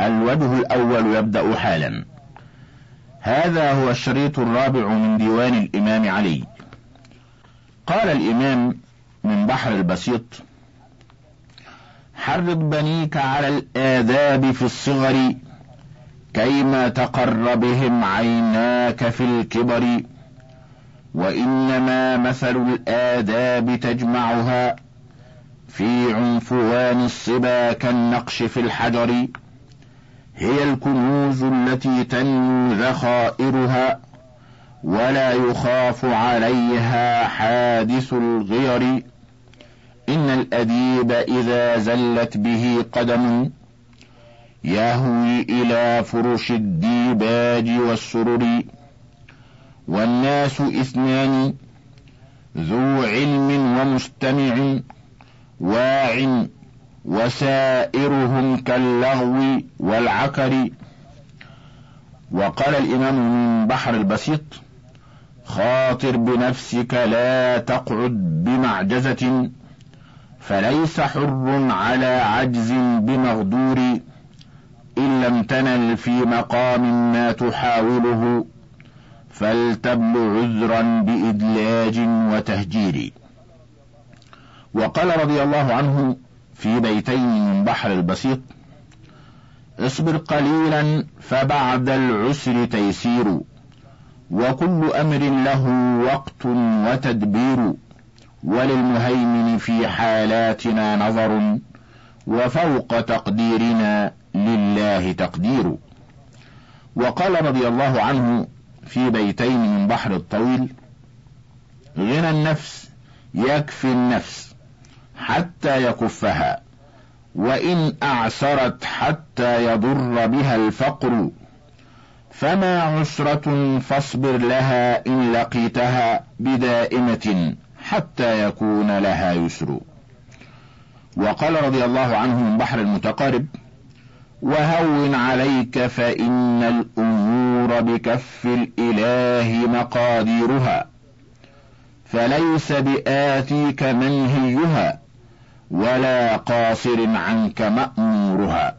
الوجه الأول يبدأ حالا. هذا هو الشريط الرابع من ديوان الإمام علي. قال الإمام من بحر البسيط حرض بنيك على الآداب في الصغر كيما تقر بهم عيناك في الكبر وإنما مثل الآداب تجمعها في عنفوان الصبا كالنقش في الحجر. هي الكنوز التي تنمو ذخائرها ولا يخاف عليها حادث الغير. إن الأديب إذا زلت به قدم يهوي إلى فرش الديباج والسرر. والناس إثنان ذو علم ومستمع واع وسائرهم كاللغو والعكر. وقال الإمام من بحر البسيط خاطر بنفسك لا تقعد بمعجزة فليس حر على عجز بمغدور إن لم تنل في مقام ما تحاوله فلتبل عذرا بإدلاج وتهجير. وقال رضي الله عنه في بيتين من بحر البسيط. اصبر قليلا فبعد العسر تيسير وكل أمر له وقت وتدبير. وللمهيمن في حالاتنا نظر وفوق تقديرنا لله تقدير. وقال رضي الله عنه في بيتين من بحر الطويل غنى النفس يكفي النفس. حتى يكفها. وإن أعسرت حتى يضر بها الفقر. فما عسرة فاصبر لها إن لقيتها بدائمة حتى يكون لها يسر. وقال رضي الله عنه من بحر المتقارب وهون عليك فإن الأمور بكف الإله مقاديرها فليس بآتيك منهيها ولا قاصر عنك مأمورها.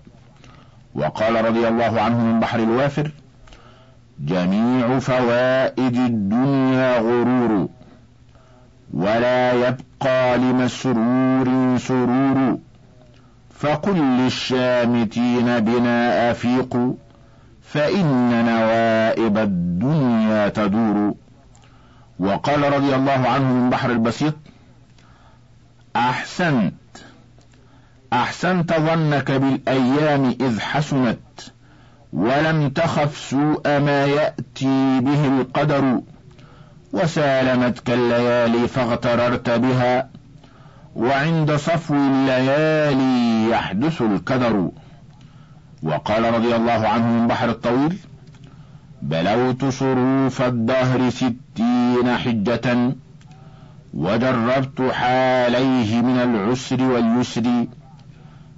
وقال رضي الله عنه من بحر الوافر جميع فوائد الدنيا غرور ولا يبقى لمسرور سرور. فقل للشامتين بنا أفيقوا فإن نوائب الدنيا تدور. وقال رضي الله عنه من بحر البسيط أحسنت. أحسنت ظنك بالأيام إذ حسنت ولم تخف سوء ما يأتي به القدر وسالمتك الليالي فاغتررت بها وعند صفو الليالي يحدث الكدر. وقال رضي الله عنه من بحر الطويل بلوت صروف الدهر ستين حجة. وجربت حاليه من العسر واليسر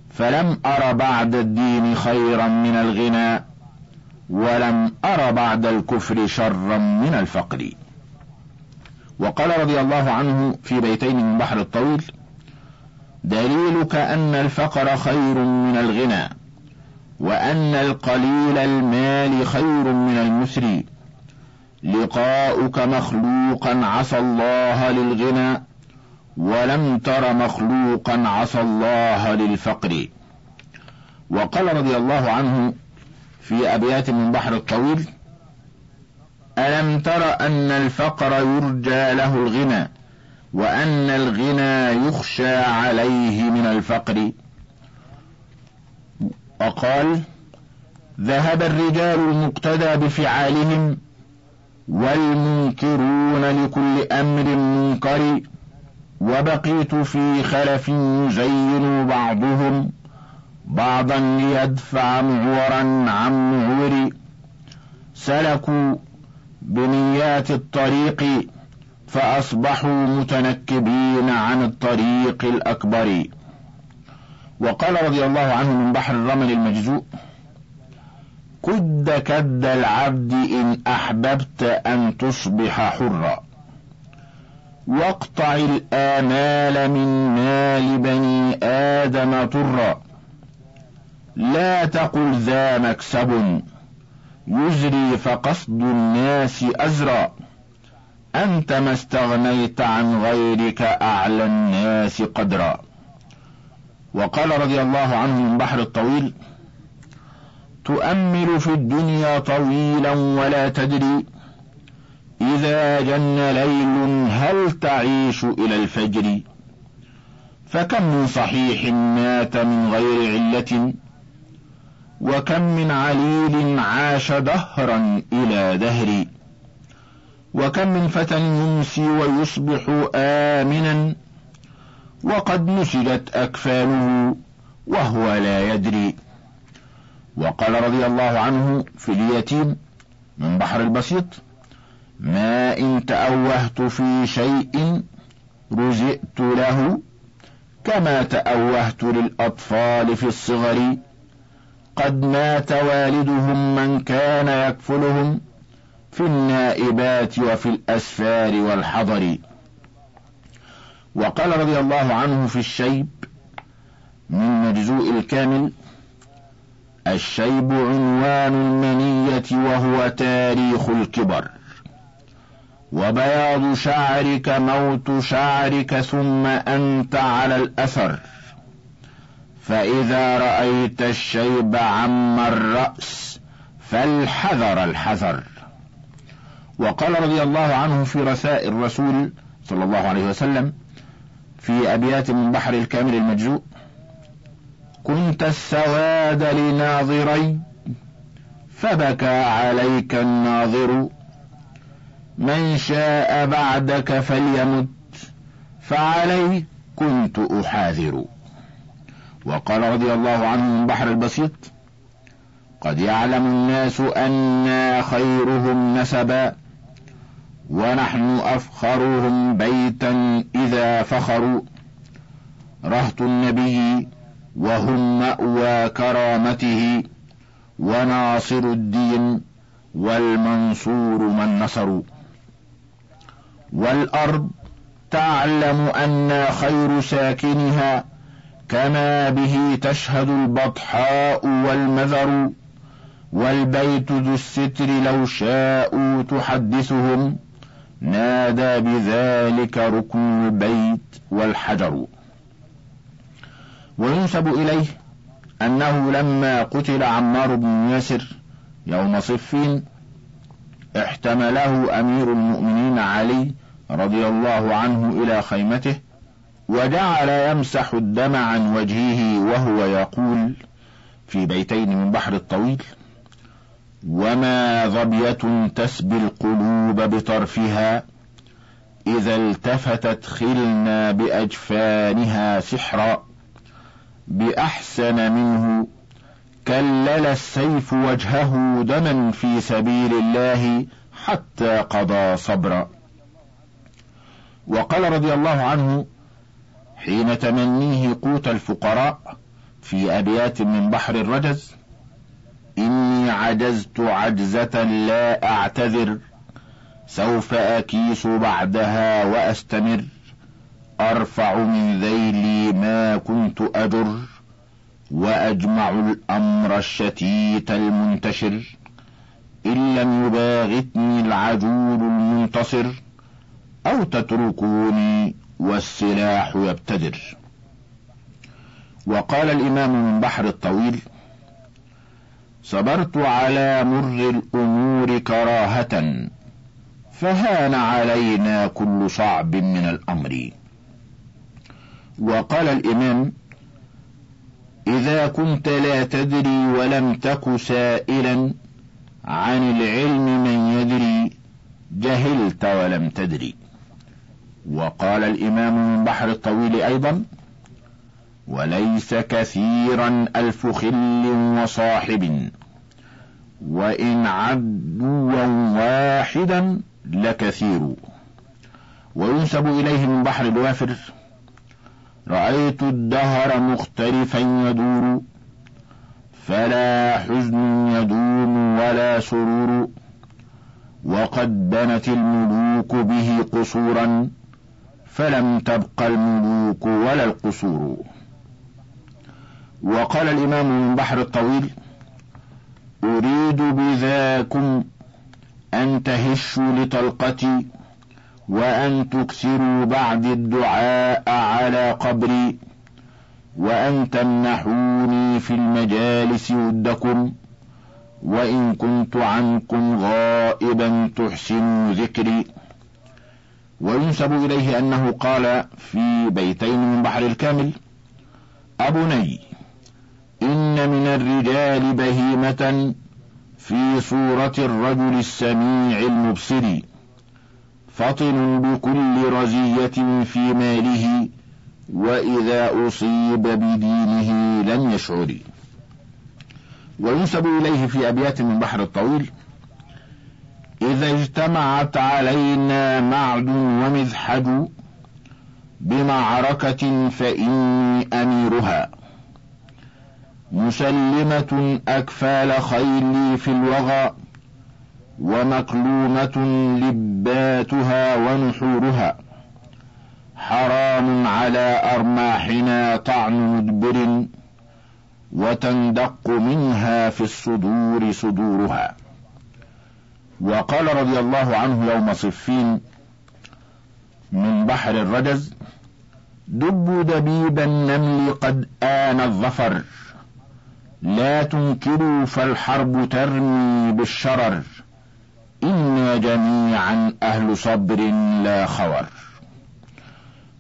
فلم أر بعد الدين خيرا من الغنى ولم أر بعد الكفر شرا من الفقر. وقال رضي الله عنه في بيتين من بحر الطويل دليلك أن الفقر خير من الغنى وأن القليل المال خير من المسر. لقاؤك مخلوقا عصى الله للغنى ولم تر مخلوقا عصى الله للفقر. وقال رضي الله عنه في أبيات من بحر الطويل ألم تر أن الفقر يرجى له الغنى وأن الغنى يخشى عليه من الفقر؟ وقال ذهب الرجال المقتدى بفعالهم والمنكرون لكل أمر منكر وبقيت في خلف يزين بعضهم بعضا ليدفع معورا عن معور سلكوا بنيات الطريق فأصبحوا متنكبين عن الطريق الأكبر. وقال رضي الله عنه من بحر الرمل المجزوء كد كد العبد إن أحببت أن تصبح حرا. واقطع الآمال من مال بني آدم طرا. لا تقل ذا مكسب. يزري فقصد الناس أزرى أنت ما استغنيت عن غيرك أعلى الناس قدرا. وقال رضي الله عنه من بحر الطويل تؤمل في الدنيا طويلا ولا تدري إذا جن ليل هل تعيش إلى الفجر؟ فكم من صحيح مات من غير علة؟ وكم من عليل عاش دهرا إلى دهر؟ وكم من فتى يمسي ويصبح آمنا؟ وقد نسجت أكفانه وهو لا يدري. وقال رضي الله عنه في اليتيم من بحر البسيط ما إن تأوهت في شيء رزئت له كما تأوهت للأطفال في الصغر قد مات والدهم من كان يكفلهم في النائبات وفي الأسفار والحضر. وقال رضي الله عنه في الشيب من مجزوء الكامل الشيب عنوان المنية وهو تاريخ الكبر. وبياض شعرك موت شعرك ثم أنت على الأثر. فإذا رأيت الشيب عم الرأس فالحذر الحذر. وقال رضي الله عنه في رسائل الرسول صلى الله عليه وسلم في أبيات من بحر الكامل المجزوء كنت السواد لناظري فبكى عليك الناظر. من شاء بعدك فليمت فعلي كنت أحاذر. وقال رضي الله عنه من بحر البسيط قد يعلم الناس أنا خيرهم نسبا ونحن أفخرهم بيتا إذا فخروا. رهط النبي وهم مأوى كرامته وناصر الدين والمنصور من نصروا. والأرض تعلم أن خير ساكنها كما به تشهد البطحاء والمذر والبيت ذو الستر لو شاءوا تحدثهم نادى بذلك ركن البيت والحجر. وينسب إليه أنه لما قتل عمار بن ياسر يوم صفين احتمله أمير المؤمنين علي رضي الله عنه إلى خيمته وجعل يمسح الدم عن وجهه وهو يقول في بيتين من بحر الطويل وما ظبية تسبي القلوب بطرفها إذا التفتت خلنا بأجفانها سحرا بأحسن منه. كلل السيف وجهه دما في سبيل الله حتى قضى صبرا. وقال رضي الله عنه حين تمنيه قوت الفقراء في أبيات من بحر الرجز إني عجزت عجزة لا أعتذر سوف أكيس بعدها وأستمر. أرفع من ذيلي ما كنت أجر وأجمع الأمر الشتيت المنتشر إن لم يباغتني العجول المنتصر أو تتركوني والسلاح يبتدر. وقال الإمام من بحر الطويل صبرت على مر الأمور كراهة فهان علينا كل صعب من الأمر. وقال الإمام إذا كنت لا تدري ولم تك سائلا عن العلم من يدري جهلت ولم تدري. وقال الإمام من بحر الطويل أيضا وليس كثيرا ألف خل وصاحب وإن عدوا واحدا لكثير. وينسب إليه من بحر الوافر رأيت الدهر مختلفا يدور فلا حزن يدوم ولا سرور وقد بنت الملوك به قصورا فلم تبق الملوك ولا القصور. وقال الإمام من بحر الطويل أريد بذاكم أن تهشوا لطلقتي وأن تكثروا بعد الدعاء على قبري وأن تمنحوني في المجالس ودكم وإن كنت عنكم غائبا تحسنوا ذكري. وينسب إليه أنه قال في بيتين من بحر الكامل أبني إن من الرجال بهيمة في صورة الرجل السميع المبصر فطن بكل رزية في ماله وإذا أصيب بدينه لم يشعر. وينسب إليه في أبيات من بحر الطويل إذا اجتمعت علينا معد ومذحج بمعركة فإني أميرها. مسلمة أكفال خيلي في الوغى ومكلومة لباتها ونحورها. حرام على أرماحنا طعن مدبر وتندق منها في الصدور صدورها. وقال رضي الله عنه يوم صفين من بحر الرجز دبوا دبيب النمل قد آن الظفر لا تنكروا فالحرب ترمي بالشرر. إنا جميعا أهل صبر لا خور.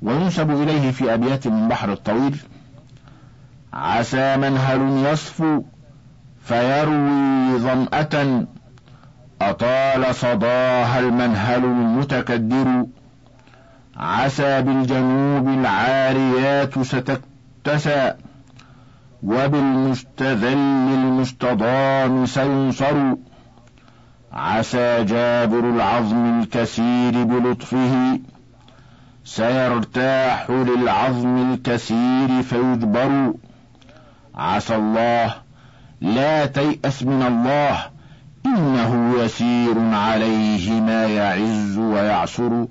وينسب إليه في أبيات من بحر الطويل عسى منهل يصفو فيروي ظمأة أطال صداها المنهل المتكدر. عسى بالجنوب العاريات ستكتسى وبالمستذل المستضام سينصر. عسى جابر العظم الكثير بلطفه سيرتاح للعظم الكثير فيجبر عسى الله لا تيأس من الله إنه يسير عليه ما يعز ويعسر.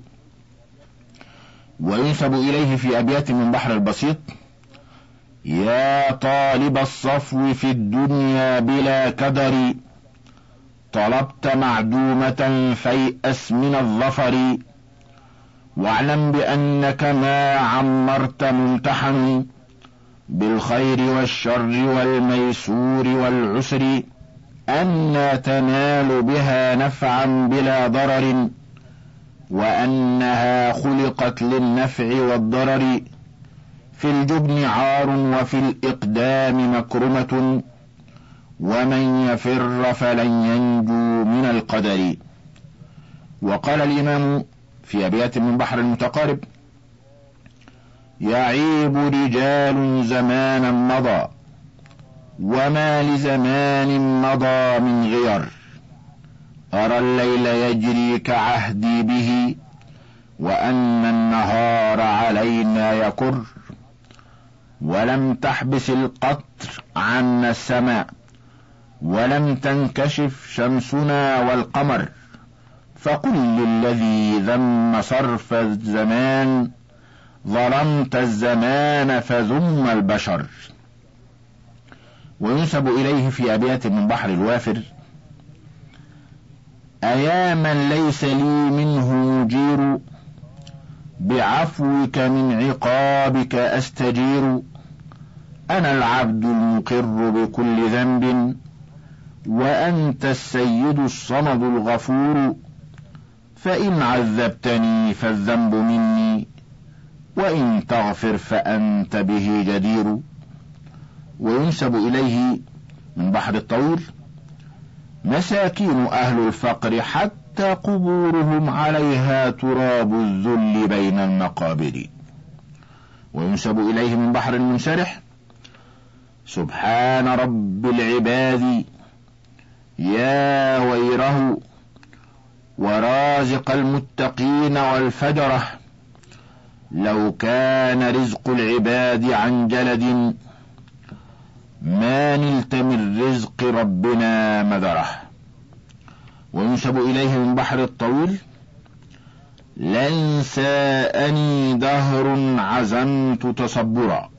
وينسب إليه في أبيات من بحر البسيط يا طالب الصفو في الدنيا بلا كدر. طلبت معدومة فيأس من الظفر. واعلم بأنك ما عمرت ممتحن بالخير والشر والميسور والعسر أن تنال بها نفعا بلا ضرر وأنها خلقت للنفع والضرر. في الجبن عار وفي الإقدام مكرمة. ومن يفر فلن ينجو من القدر. وقال الإمام في أبيات من بحر المتقارب يعيب رجال زمانا مضى وما لزمان مضى من غير. أرى الليل يجري كعهدي به وأن النهار علينا يكر ولم تحبس القطر عنا السماء. ولم تنكشف شمسنا والقمر فقل للذي ذم صرف الزمان ظلمت الزمان فذم البشر وينسب إليه في أبيات من بحر الوافر أيا من ليس لي منه مجير بعفوك من عقابك أستجير أنا العبد المقر بكل ذنب وأنت السيد الصمد الغفور فإن عذبتني فالذنب مني وإن تغفر فأنت به جدير. وينسب إليه من بحر الطويل مساكين أهل الفقر حتى قبورهم عليها تراب الذل بين المقابر. وينسب إليه من بحر المنشرح سبحان رب العباد. يا ويره ورازق المتقين والفجرة لو كان رزق العباد عن جلد ما نلت من رزق ربنا مدرة. وينسب إليه من بحر الطويل لن ساءني دهر عزمت تصبرا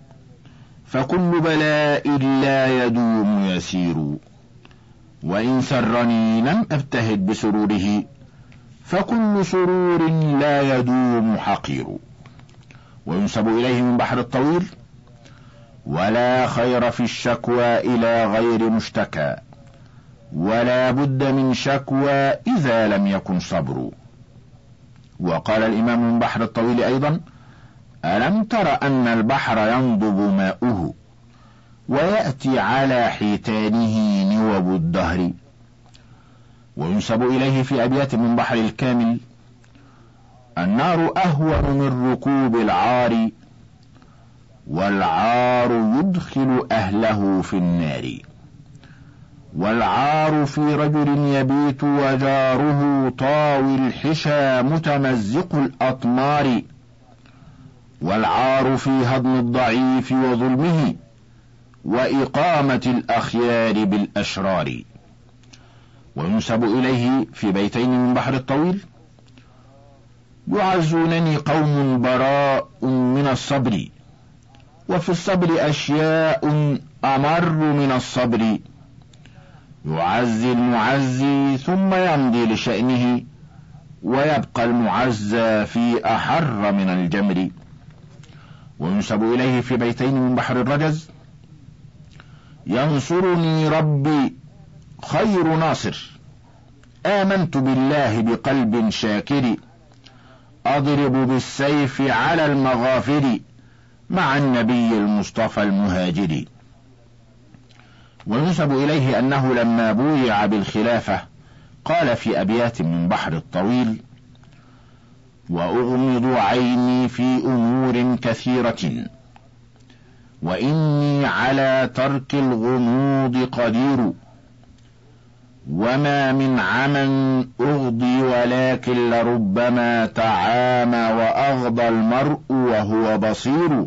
فكل بلاء لا يدوم يسير. وإن سرني لم أبتهد بسروره فكل سرور لا يدوم حقير. وينسب إليه من بحر الطويل ولا خير في الشكوى إلى غير مشتكى. ولا بد من شكوى إذا لم يكن صبر. وقال الإمام من بحر الطويل أيضا ألم تر أن البحر ينضب ماؤه؟ ويأتي على حيتانه نوب الدهر. وينسب إليه في أبيات من بحر الكامل النار أهون من ركوب العار والعار يدخل أهله في النار. والعار في رجل يبيت وجاره طاوي الحشى متمزق الأطمار. والعار في هضم الضعيف وظلمه. وإقامة الأخيار بالأشرار. وينسب إليه في بيتين من بحر الطويل. يعزونني قوم براء من الصبر. وفي الصبر أشياء أمر من الصبر. يعزي المعزي ثم يمضي لشأنه. ويبقى المعزى في أحر من الجمر. وينسب إليه في بيتين من بحر الرجز. ينصرني ربي خير ناصر. آمنت بالله بقلب شاكر. أضرب بالسيف على المغافر مع النبي المصطفى المهاجر. وينسب إليه أنه لما بويع بالخلافة قال في أبيات من بحر الطويل وأغمض عيني في أمور كثيرة. وإني على ترك الغموض قدير وما من عمى أغضي ولكن لربما تعامى وأغضى المرء وهو بصير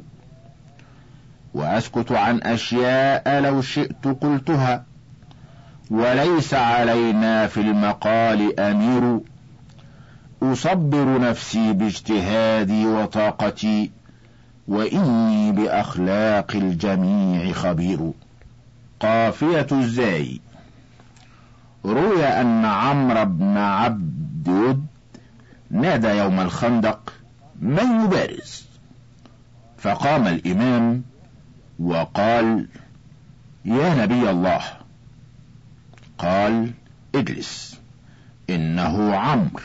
وأسكت عن أشياء لو شئت قلتها وليس علينا في المقال أمير أصبر نفسي باجتهادي وطاقتي وإني بأخلاق الجميع خبير. قافية الزاي. روي أن عمرو بن عبد ود نادى يوم الخندق من يبارز. فقام الإمام وقال يا نبي الله. قال اجلس إنه عمرو.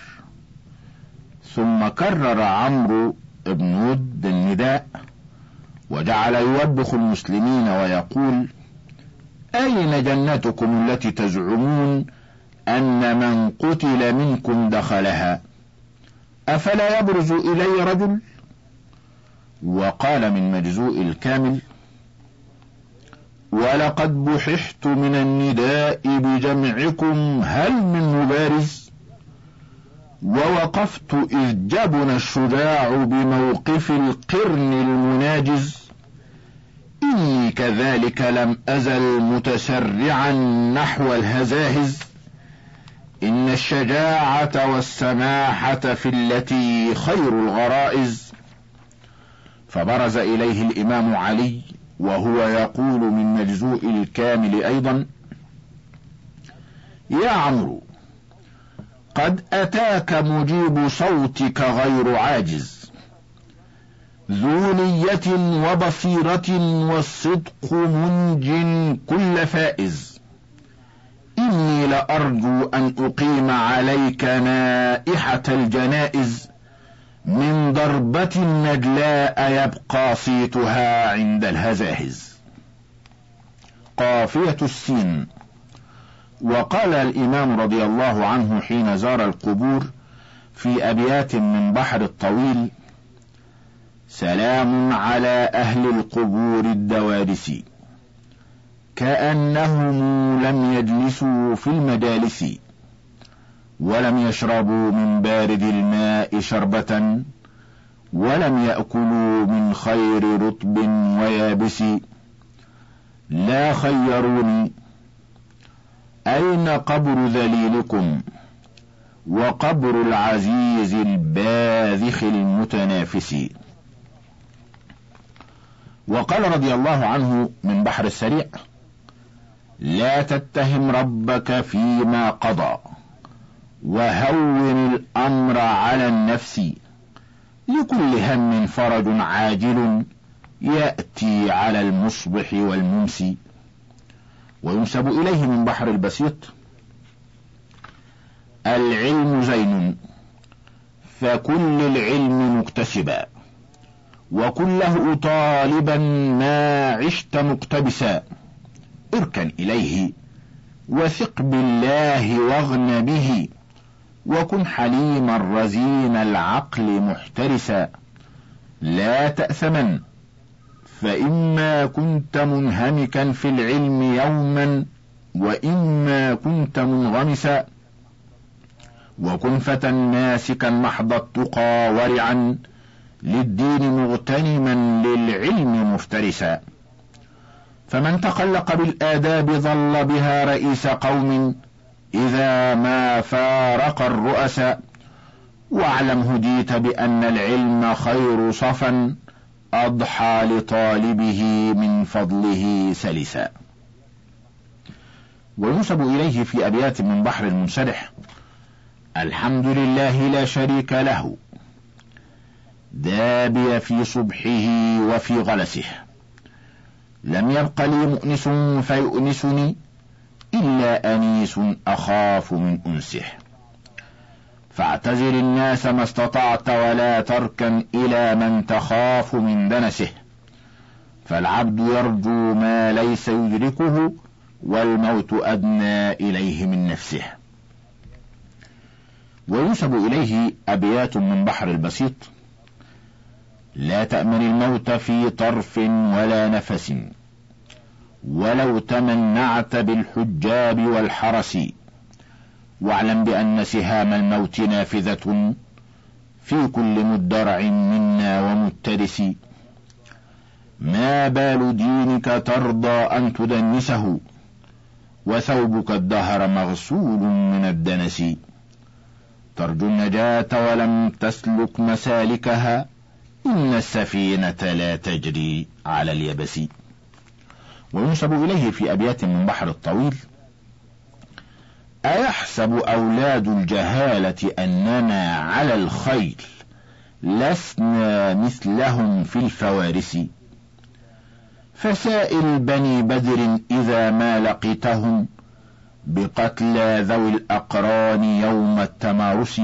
ثم كرر عمرو بن ود النداء وجعل يوبخ المسلمين ويقول أين جنتكم التي تزعمون أن من قتل منكم دخلها؟ أفلا يبرز إلي رجل؟ وقال من مجزوء الكامل ولقد بححت من النداء بجمعكم هل من مبارز؟ ووقفت إذ جبن الشجاع بموقف القرن المناجز. إني كذلك لم أزل متسرعا نحو الهزاهز. إن الشجاعة والسماحة في التي خير الغرائز. فبرز إليه الإمام علي وهو يقول من مجزوء الكامل أيضا يا عمرو قد أتاك مجيب صوتك غير عاجز. ذو نية وبصيرة والصدق منج كل فائز. إني لأرجو أن أقيم عليك نائحة الجنائز. من ضربة نجلاء يبقى صيتها عند الهزاهز. قافية السين. وقال الإمام رضي الله عنه حين زار القبور في أبيات من بحر الطويل سلام على أهل القبور الدوارس كأنهم لم يجلسوا في المجالس ولم يشربوا من بارد الماء شربة ولم يأكلوا من خير رطب ويابس لا خيروني أين قبر ذليلكم؟ وقبر العزيز الباذخ المتنافس. وقال رضي الله عنه من بحر السريع لا تتهم ربك فيما قضى وهون الأمر على النفس. لكل هم فرج عاجل يأتي على المصبح والممسي. وينسب إليه من بحر البسيط. العلم زين فكل العلم مكتسبا وكله طالبا ما عشت مقتبسا. اركن إليه وثق بالله واغن به وكن حليما رزين العقل محترسا. لا تأثمن فإما كنت منهمكا في العلم يوما وإما كنت منغمسا. وكن فتى ناسكا محض التقى ورعا للدين مغتنما للعلم مفترسا. فمن تخلق بالآداب ظل بها رئيس قوم إذا ما فارق الرؤساء. واعلم هديت بأن العلم خير صفا. أضحى لطالبه من فضله سلسا وينسب إليه في أبيات من بحر المنشرح الحمد لله لا شريك له دابي في صبحه وفي غلسه. لم يبق لي مؤنس فيؤنسني إلا أنيس أخاف من أنسه. فاعتزل الناس ما استطعت ولا تركن إلى من تخاف من دنسه. فالعبد يرجو ما ليس يدركه والموت أدنى إليه من نفسه. وينسب إليه أبيات من بحر البسيط. لا تأمن الموت في طرف ولا نفس. ولو تمنعت بالحجاب والحرس. واعلم بأن سهام الموت نافذة في كل مدرع منا ومترس. ما بال دينك ترضى أن تدنسه وثوبك الدهر مغسول من الدنس. ترجو النجاة ولم تسلك مسالكها إن السفينة لا تجري على اليبس. وينسب إليه في أبيات من بحر الطويل أيحسب أولاد الجهالة أننا على الخيل؟ لسنا مثلهم في الفوارس. فسائل بني بدر إذا ما لقيتهم بقتلى ذوي الأقران يوم التمارس.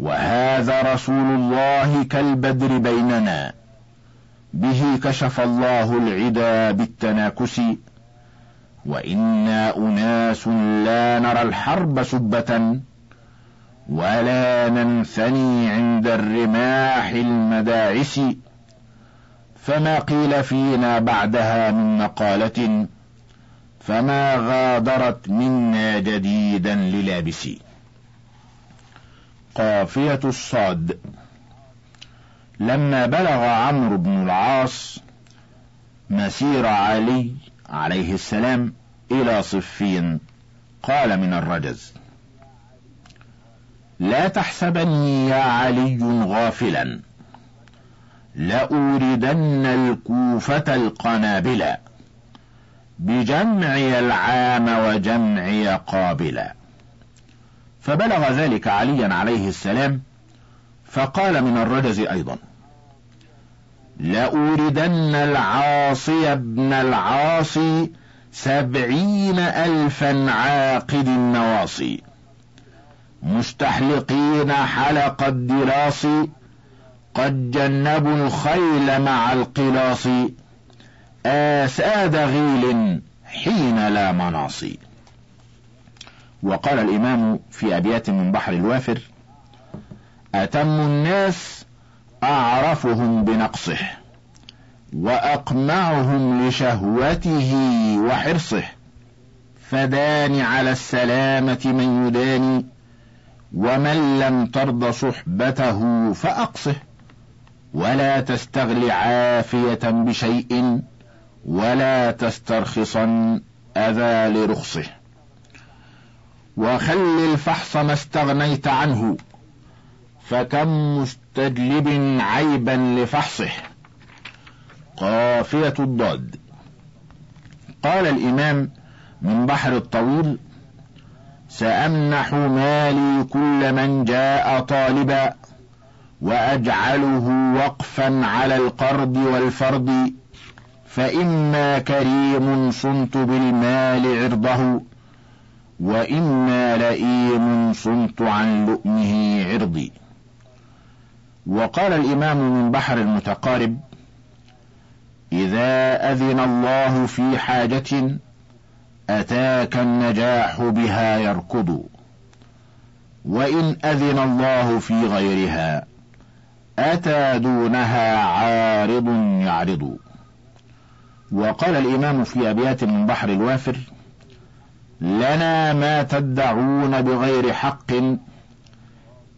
وهذا رسول الله كالبدر بيننا. به كشف الله العدا بالتناكس. وإنا أناس لا نرى الحرب سبة ولا ننثني عند الرماح المداعس فما قيل فينا بعدها من مقالة فما غادرت منا جديدا للابس. قافية الصاد. لما بلغ عمرو بن العاص مسير علي عليه السلام إلى صفين. قال من الرجز لا تحسبني يا علي غافلا. لأوردن الكوفة القنابلا بجمعي العام وجمعي قابلا فبلغ ذلك عليا عليه السلام فقال من الرجز أيضا لأوردن العاصي ابن العاصي سبعين ألفا عاقد النواصي. مستحلقين حلق الدراس قد جنبوا الخيل مع القلاص. آساد غيل حين لا مناصي وقال الإمام في أبيات من بحر الوافر أتم الناس أعرفهم بنقصه وأقمعهم لشهوته وحرصه فدان على السلامة من يداني ومن لم ترض صحبته فأقصه ولا تستغل عافية بشيء ولا تسترخصا أذى لرخصه. وخل الفحص ما استغنيت عنه فكم مستجلب عيبا لفحصه. قافية الضاد. قال الإمام من بحر الطويل سأمنح مالي كل من جاء طالبا وأجعله وقفا على القرض والفرض فإما كريم صنت بالمال عرضه وإما لئيم صنت عن لؤمه عرضي. وقال الإمام من بحر المتقارب إذا أذن الله في حاجة أتاك النجاح بها يركض وإن أذن الله في غيرها أتى دونها عارض يعرض. وقال الإمام في أبيات من بحر الوافر لنا ما تدعون بغير حق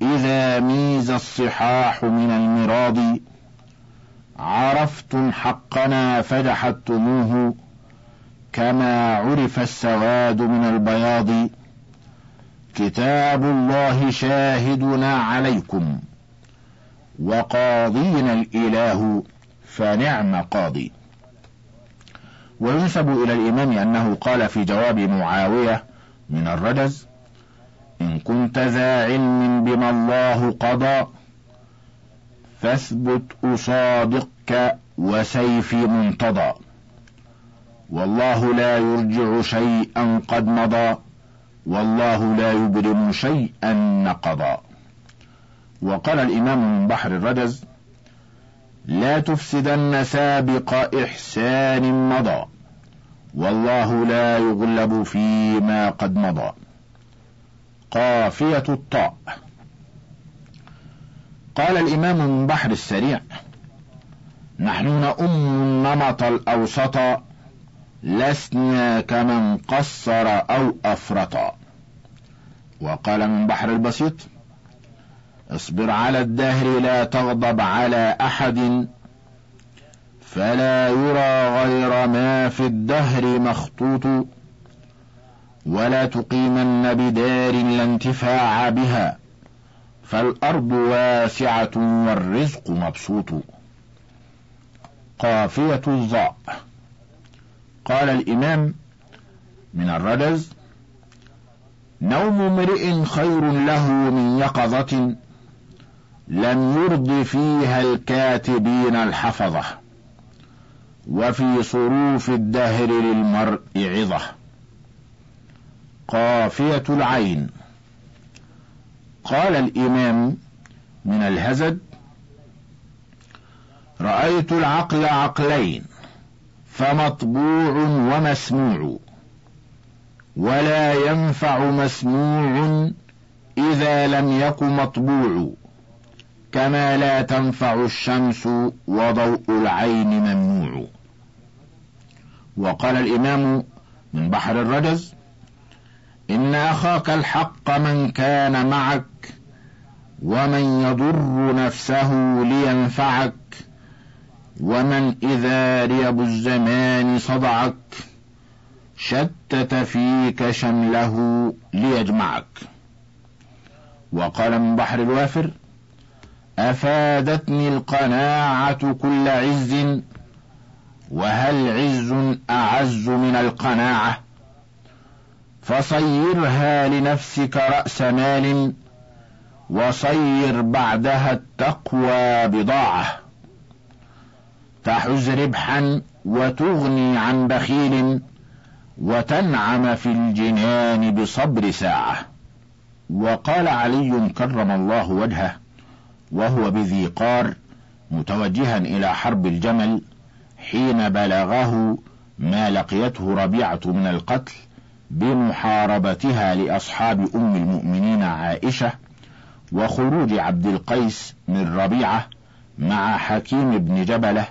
إذا ميز الصحاح من المراض عرفتم حقنا فجحدتموه كما عرف السواد من البياض. كتاب الله شاهدنا عليكم وقاضينا الإله فنعم قاضي. وينسب إلى الإمام أنه قال في جواب معاوية من الرجز إن كنت ذا علم بما الله قضى فاثبت أصادقك وسيفي منتضى. والله لا يرجع شيئا قد مضى والله لا يبرم شيئا نقضى. وقال الإمام من بحر الرجز لا تفسدن سابق إحسان مضى والله لا يغلب فيما قد مضى. قافية الطاء. قال الإمام من بحر السريع نحن نؤم النمط الأوسط لسنا كمن قصر أو أفرط. وقال من بحر البسيط اصبر على الدهر لا تغضب على أحد فلا يرى غير ما في الدهر مخطوط. ولا تقيمن بدار لا انتفاع بها فالأرض واسعة والرزق مبسوط. قافية الظاء قال الإمام من الردز نوم امرئ خير له من يقظة لم يرض فيها الكاتبين الحفظة وفي صروف الدهر للمرء عظة. قافية العين. قال الإمام من الهزد رأيت العقل عقلين فمطبوع ومسموع ولا ينفع مسموع إذا لم يك مطبوع كما لا تنفع الشمس وضوء العين ممنوع. وقال الإمام من بحر الرجز إن أخاك الحق من كان معك ومن يضر نفسه لينفعك ومن إذا ريب الزمان صدعك شتت فيك شمله ليجمعك. وقال من بحر الوافر أفادتني القناعة كل عز وهل عز أعز من القناعة؟ فصيرها لنفسك رأس مال وصير بعدها التقوى بضاعة. تحز ربحا وتغني عن بخيل وتنعم في الجنان بصبر ساعة. وقال علي كرم الله وجهه وهو بذي قار متوجها إلى حرب الجمل حين بلغه ما لقيته ربيعة من القتل. بمحاربتها لأصحاب أم المؤمنين عائشة وخروج عبد القيس من ربيعة مع حكيم بن جبلة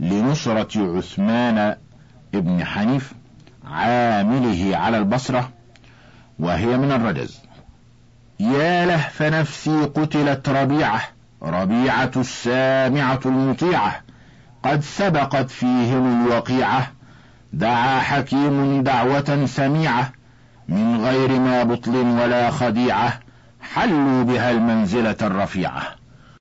لنصرة عثمان بن حنيف عامله على البصرة وهي من الرجز. يا له فنفسي قتلت ربيعة ربيعة السامعة المطيعة قد سبقت فيهم الوقيعة. دعا حكيم دعوة سميعة من غير ما بطل ولا خديعة حلوا بها المنزلة الرفيعة.